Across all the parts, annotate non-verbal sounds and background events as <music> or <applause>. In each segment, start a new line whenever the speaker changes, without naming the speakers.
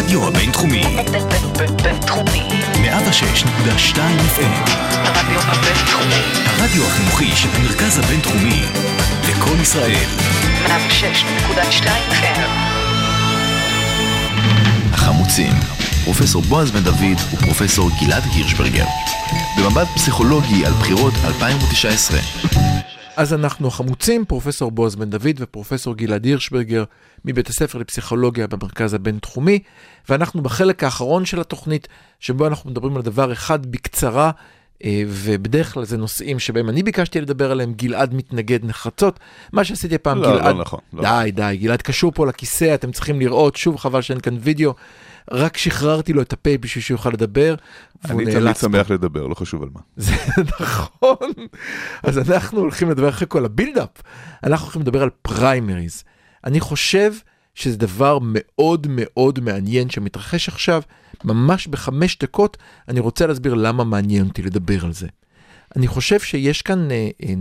הרדיו הבינתחומי.
בינתחומי.
106.2 FM.
הרדיו הבינתחומי.
הרדיו החינוכי של המרכז הבינתחומי. לקום ישראל.
106.2 FM.
החמוצים. פרופסור בועז בן דוד ופרופסור גלעד הירשברגר. במבט פסיכולוגי על בחירות 2019.
אז אנחנו החמוצים, פרופסור בועז בן דוד ופרופסור גלעד הירשברגר מבית הספר לפסיכולוגיה במרכז הבינתחומי, ואנחנו בחלק האחרון של התוכנית, שבו אנחנו מדברים על דבר אחד בקצרה, אה, ובדרך כלל זה נושאים שבהם אני ביקשתי לדבר עליהם, גלעד מתנגד נחרצות. מה שעשיתי פעם,
לא,
גלעד...
לא נכון, לא.
די, די, גלעד קשור פה לכיסא, אתם צריכים לראות, שוב חבל שאין כאן וידאו. רק שחררתי לו את הפה בשביל שהוא יוכל לדבר, והוא
אני תמיד
נאלץ
שמח לדבר, לא חשוב על מה.
זה <laughs> נכון. אז אנחנו הולכים לדבר אחרי כל הבילדאפ, אנחנו הולכים לדבר על פריימריז. אני חושב שזה דבר מאוד מאוד מעניין שמתרחש עכשיו, ממש בחמש דקות, אני רוצה להסביר למה מעניין אותי לדבר על זה. אני חושב שיש כאן, אה, אה,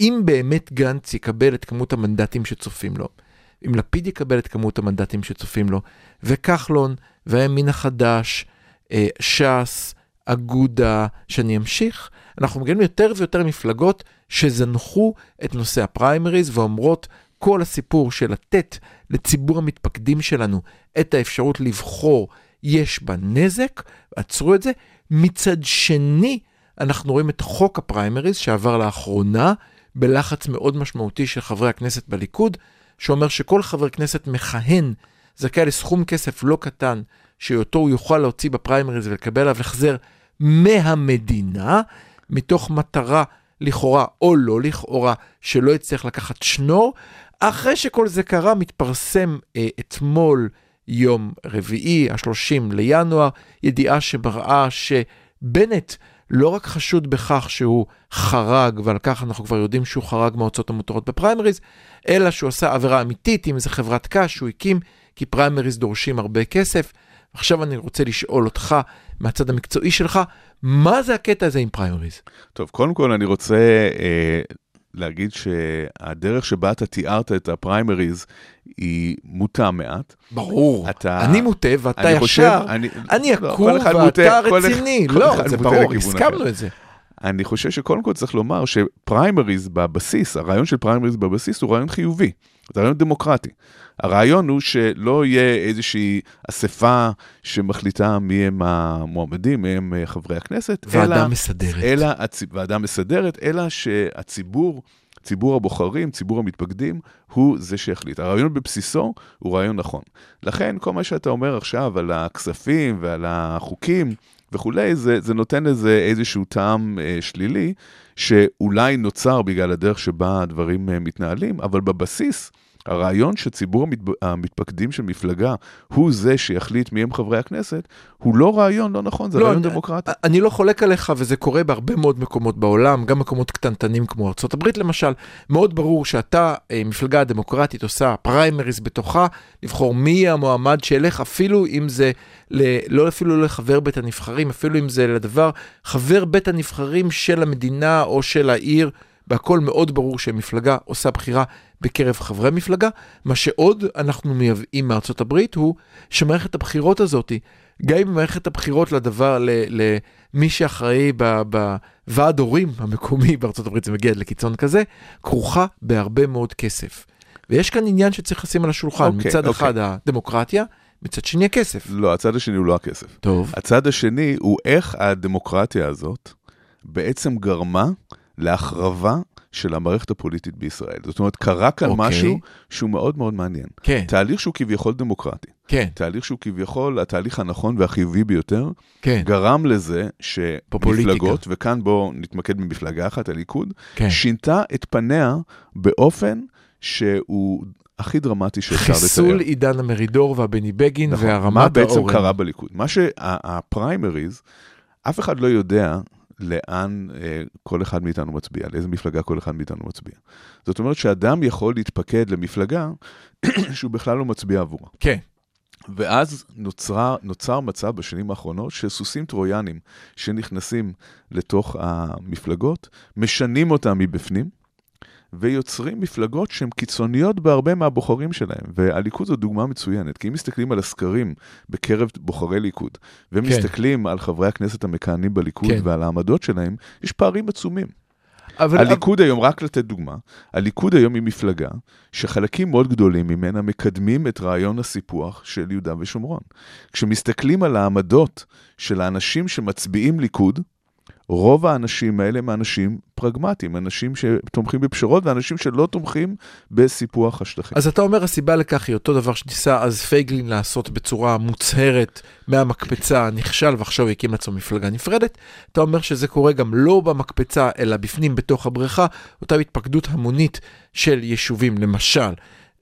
אם באמת גנץ יקבל את כמות המנדטים שצופים לו, אם לפיד יקבל את כמות המנדטים שצופים לו, וכחלון, והימין החדש, אה, ש"ס, אגודה, שאני אמשיך, אנחנו מגיעים יותר ויותר מפלגות שזנחו את נושא הפריימריז ואומרות כל הסיפור של לתת לציבור המתפקדים שלנו את האפשרות לבחור, יש בה נזק, עצרו את זה. מצד שני, אנחנו רואים את חוק הפריימריז שעבר לאחרונה בלחץ מאוד משמעותי של חברי הכנסת בליכוד, שאומר שכל חבר כנסת מכהן זכאי לסכום כסף לא קטן, שאותו הוא יוכל להוציא בפריימריז ולקבל עליו החזר מהמדינה, מתוך מטרה לכאורה או לא לכאורה, שלא יצטרך לקחת שנור. אחרי שכל זה קרה, מתפרסם אה, אתמול, יום רביעי, ה-30 לינואר, ידיעה שמראה שבנט לא רק חשוד בכך שהוא חרג, ועל כך אנחנו כבר יודעים שהוא חרג מההוצאות המותרות בפריימריז, אלא שהוא עשה עבירה אמיתית עם איזה חברת קש שהוא הקים, כי פריימריז דורשים הרבה כסף. עכשיו אני רוצה לשאול אותך, מהצד המקצועי שלך, מה זה הקטע הזה עם פריימריז?
טוב, קודם כל אני רוצה אה, להגיד שהדרך שבה אתה תיארת את הפריימריז היא מוטה מעט.
ברור.
אתה-
אני מוטה ואתה
אני
ישר,
חושב, אני,
אני
לא, כל אחד
ואתה
מוטה, כל
רציני.
כל
לא,
אחד
זה ברור, הסכמנו
אחר.
את זה.
אני חושב שקודם כל צריך לומר שפריימריז בבסיס, הרעיון של פריימריז בבסיס הוא רעיון חיובי, זה רעיון דמוקרטי. הרעיון הוא שלא יהיה איזושהי אספה שמחליטה מי הם המועמדים, מי הם אה, חברי הכנסת,
ועדה
אלא,
מסדרת.
אלא. ועדה מסדרת, אלא שהציבור, ציבור הבוחרים, ציבור המתפקדים, הוא זה שיחליט. הרעיון בבסיסו הוא רעיון נכון. לכן, כל מה שאתה אומר עכשיו על הכספים ועל החוקים וכולי, זה, זה נותן לזה איזשהו טעם אה, שלילי, שאולי נוצר בגלל הדרך שבה הדברים אה, מתנהלים, אבל בבסיס, הרעיון שציבור המת... המתפקדים של מפלגה הוא זה שיחליט מי הם חברי הכנסת, הוא לא רעיון לא נכון, זה
לא,
רעיון
אני-
דמוקרטי.
אני לא חולק עליך, וזה קורה בהרבה מאוד מקומות בעולם, גם מקומות קטנטנים כמו ארה"ב למשל. מאוד ברור שאתה, אה, מפלגה דמוקרטית, עושה פריימריז בתוכה, לבחור מי יהיה המועמד שילך, אפילו אם זה, ל, לא אפילו לחבר בית הנבחרים, אפילו אם זה לדבר, חבר בית הנבחרים של המדינה או של העיר. והכל מאוד ברור שמפלגה עושה בחירה בקרב חברי מפלגה. מה שעוד אנחנו מייבאים מארצות הברית הוא שמערכת הבחירות הזאת, גם אם מערכת הבחירות לדבר, למי שאחראי בוועד הורים המקומי בארצות הברית, זה מגיע לקיצון כזה, כרוכה בהרבה מאוד כסף. ויש כאן עניין שצריך לשים על השולחן,
אוקיי,
מצד
אוקיי.
אחד הדמוקרטיה, מצד שני הכסף.
לא, הצד השני הוא לא הכסף.
טוב.
הצד השני הוא איך הדמוקרטיה הזאת בעצם גרמה להחרבה של המערכת הפוליטית בישראל. זאת אומרת, קרה כאן
אוקיי.
משהו שהוא מאוד מאוד מעניין.
כן,
תהליך שהוא כביכול דמוקרטי,
כן,
תהליך שהוא כביכול התהליך הנכון והחיובי ביותר,
כן,
גרם לזה. שמפלגות, וכאן בואו נתמקד במפלגה אחת, הליכוד,
כן.
שינתה את פניה באופן שהוא הכי דרמטי שאפשר לתאר.
חיסול עידן המרידור והבני בגין
נכון.
והרמת
מה בעצם
האורן.
קרה בליכוד? מה שהפריימריז, אף אחד לא יודע לאן אה, כל אחד מאיתנו מצביע, לאיזה מפלגה כל אחד מאיתנו מצביע. זאת אומרת שאדם יכול להתפקד למפלגה <coughs> שהוא בכלל לא מצביע עבורה.
כן,
ואז נוצרה, נוצר מצב בשנים האחרונות שסוסים טרויאנים שנכנסים לתוך המפלגות, משנים אותם מבפנים, ויוצרים מפלגות שהן קיצוניות בהרבה מהבוחרים שלהם. והליכוד זו דוגמה מצוינת, כי אם מסתכלים על הסקרים בקרב בוחרי ליכוד, ומסתכלים כן. על חברי הכנסת המכהנים בליכוד כן. ועל העמדות שלהם, יש פערים עצומים. אבל... הליכוד היום, רק לתת דוגמה, הליכוד היום היא מפלגה שחלקים מאוד גדולים ממנה מקדמים את רעיון הסיפוח של יהודה ושומרון. כשמסתכלים על העמדות של האנשים שמצביעים ליכוד, רוב האנשים האלה הם אנשים פרגמטיים, אנשים שתומכים בפשרות ואנשים שלא תומכים בסיפוח השטחים.
אז אתה אומר הסיבה לכך היא אותו דבר שניסה אז פייגלין לעשות בצורה מוצהרת מהמקפצה, נכשל ועכשיו הקים לעצמו מפלגה נפרדת. אתה אומר שזה קורה גם לא במקפצה אלא בפנים בתוך הבריכה, אותה התפקדות המונית של יישובים, למשל.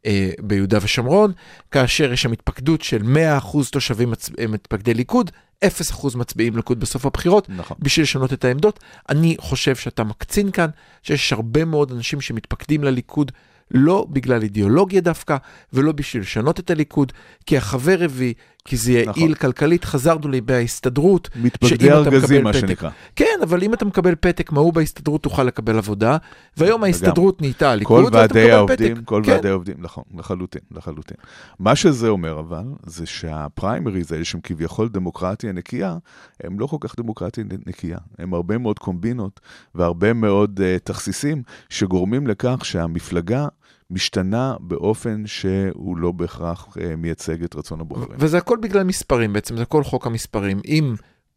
אה, ביהודה ושומרון, כאשר יש שם התפקדות של 100% תושבים מתפקדי ליכוד, 0% מצביעים ליכוד בסוף הבחירות, נכון. בשביל לשנות את העמדות. אני חושב שאתה מקצין כאן, שיש הרבה מאוד אנשים שמתפקדים לליכוד לא בגלל אידיאולוגיה דווקא, ולא בשביל לשנות את הליכוד, כי החבר הביא, כי זה יעיל נכון. כלכלית, חזרנו לימי ההסתדרות.
מתפקדי ארגזים, מה פתק, שנקרא.
כן, אבל אם אתה מקבל פתק מהוא בהסתדרות, תוכל לקבל עבודה, והיום ההסתדרות נהייתה הליכוד,
ואתה מקבל העובדים, פתק. כל כן. ועדי העובדים, נכון, לחלוטין, לחלוטין. מה שזה אומר אבל, זה שהפריימריז האלה, שהם כביכול דמוקרטיה נקייה, הם לא כל כך דמוקרטיה נקייה. הם הרבה מאוד קומבינות והרבה מאוד uh, תכסיסים, שגורמים לכך שהמפלגה... משתנה באופן שהוא לא בהכרח uh, מייצג את רצון הבוחרים.
וזה הכל בגלל מספרים בעצם, זה כל חוק המספרים. אם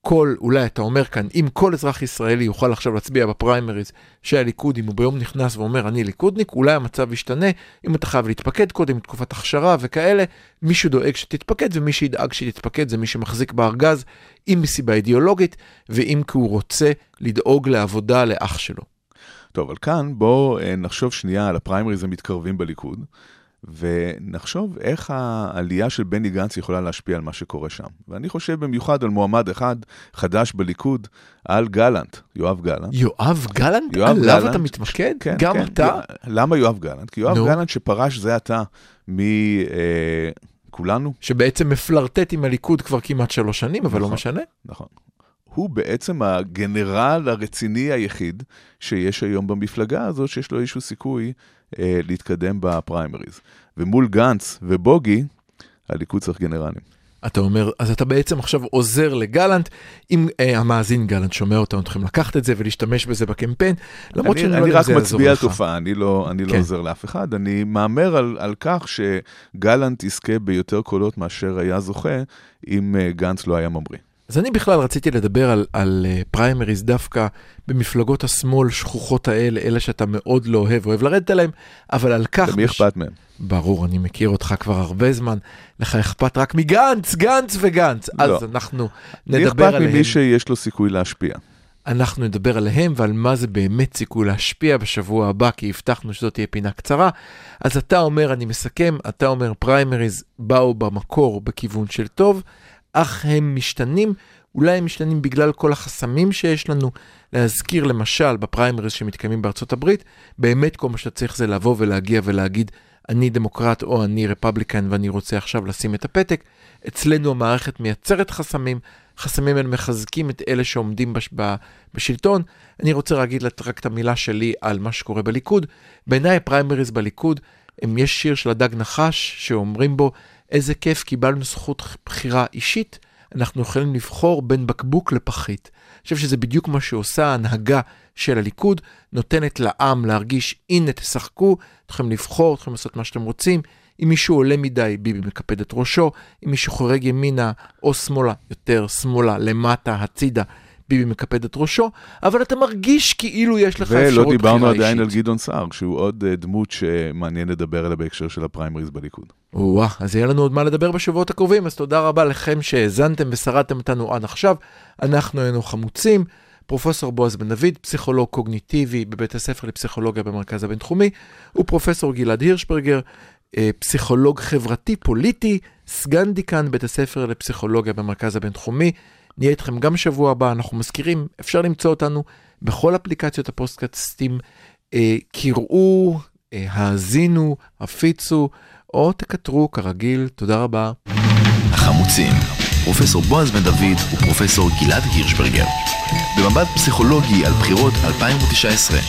כל, אולי אתה אומר כאן, אם כל אזרח ישראלי יוכל עכשיו להצביע בפריימריז של הליכוד, אם הוא ביום נכנס ואומר אני ליכודניק, אולי המצב ישתנה, אם אתה חייב להתפקד קודם, תקופת הכשרה וכאלה, מישהו דואג שתתפקד ומי שידאג שתתפקד זה מי שמחזיק בארגז, אם מסיבה אידיאולוגית ואם כי הוא רוצה לדאוג לעבודה לאח שלו.
טוב, אבל כאן בואו אה, נחשוב שנייה על הפריימריז המתקרבים בליכוד, ונחשוב איך העלייה של בני גנץ יכולה להשפיע על מה שקורה שם. ואני חושב במיוחד על מועמד אחד חדש בליכוד, על גלנט, יואב גלנט.
יואב גלנט? יואב עליו גלנט, אתה מתמקד? כן, גם כן. אתה?
למה יואב גלנט? כי יואב no. גלנט שפרש זה עתה מ... אה, כולנו.
שבעצם מפלרטט עם הליכוד כבר כמעט שלוש שנים, אבל לא נכון, לא משנה.
נכון. הוא בעצם הגנרל הרציני היחיד שיש היום במפלגה הזאת, שיש לו איזשהו סיכוי אה, להתקדם בפריימריז. ומול גנץ ובוגי, הליכוד צריך גנרלים.
אתה אומר, אז אתה בעצם עכשיו עוזר לגלנט, אם אה, המאזין גלנט שומע אותנו, צריכים לקחת את זה ולהשתמש בזה בקמפיין,
למרות שאני לא יודע אם זה יעזור לך. אני רק מצביע על תופעה, אני לא, אני לא כן. לא עוזר לאף אחד, אני מהמר על, על כך שגלנט יזכה ביותר קולות מאשר היה זוכה אם אה, גנץ לא היה ממריא.
אז אני בכלל רציתי לדבר על, על פריימריז uh, דווקא במפלגות השמאל שכוחות האלה, אלה שאתה מאוד לא אוהב, אוהב לרדת עליהם, אבל על כך...
למי בש... אכפת מהם?
ברור, אני מכיר אותך כבר הרבה זמן, לך אכפת רק מגנץ, גנץ וגנץ. לא. אז אנחנו נדבר עליהם.
לי אכפת ממי שיש לו סיכוי להשפיע.
אנחנו נדבר עליהם ועל מה זה באמת סיכוי להשפיע בשבוע הבא, כי הבטחנו שזאת תהיה פינה קצרה. אז אתה אומר, אני מסכם, אתה אומר פריימריז באו במקור בכיוון של טוב. אך הם משתנים, אולי הם משתנים בגלל כל החסמים שיש לנו. להזכיר למשל בפריימריז שמתקיימים בארצות הברית, באמת כל מה שאתה צריך זה לבוא ולהגיע ולהגיד, אני דמוקרט או אני רפבליקן ואני רוצה עכשיו לשים את הפתק. אצלנו המערכת מייצרת חסמים, חסמים האלה מחזקים את אלה שעומדים בש... בשלטון. אני רוצה להגיד רק את המילה שלי על מה שקורה בליכוד. בעיניי הפריימריז בליכוד, הם, יש שיר של הדג נחש שאומרים בו, איזה כיף, קיבלנו זכות בחירה אישית, אנחנו יכולים לבחור בין בקבוק לפחית. אני חושב שזה בדיוק מה שעושה ההנהגה של הליכוד, נותנת לעם להרגיש, הנה תשחקו, אתם יכולים לבחור, אתם יכולים לעשות מה שאתם רוצים. אם מישהו עולה מדי, ביבי מקפד את ראשו, אם מישהו חורג ימינה או שמאלה, יותר שמאלה, למטה, הצידה, ביבי מקפד את ראשו, אבל אתה מרגיש כאילו יש לך אפשרות בחירה אישית.
ולא דיברנו עדיין על גדעון סער, שהוא עוד uh, דמות שמעניין לדבר עליה בהקשר של הפריימריז בליכוד.
וואה, אז יהיה לנו עוד מה לדבר בשבועות הקרובים, אז תודה רבה לכם שהאזנתם ושרדתם אותנו עד עכשיו. אנחנו היינו חמוצים. פרופסור בועז בן דוד, פסיכולוג קוגניטיבי בבית הספר לפסיכולוגיה במרכז הבינתחומי, ופרופסור גלעד הירשברגר, אה, פסיכולוג חברתי פוליטי, סגן דיקן בית הספר לפסיכולוגיה במרכז הבינתחומי. נהיה איתכם גם שבוע הבא, אנחנו מזכירים, אפשר למצוא אותנו בכל אפליקציות הפוסטקאסטים. אה, קראו, אה, האזינו, הפיצו, או תקטרו כרגיל. תודה רבה.
החמוצים, פרופסור בועז בן דוד ופרופסור גלעד הירשברגר. במבט פסיכולוגי על בחירות 2019.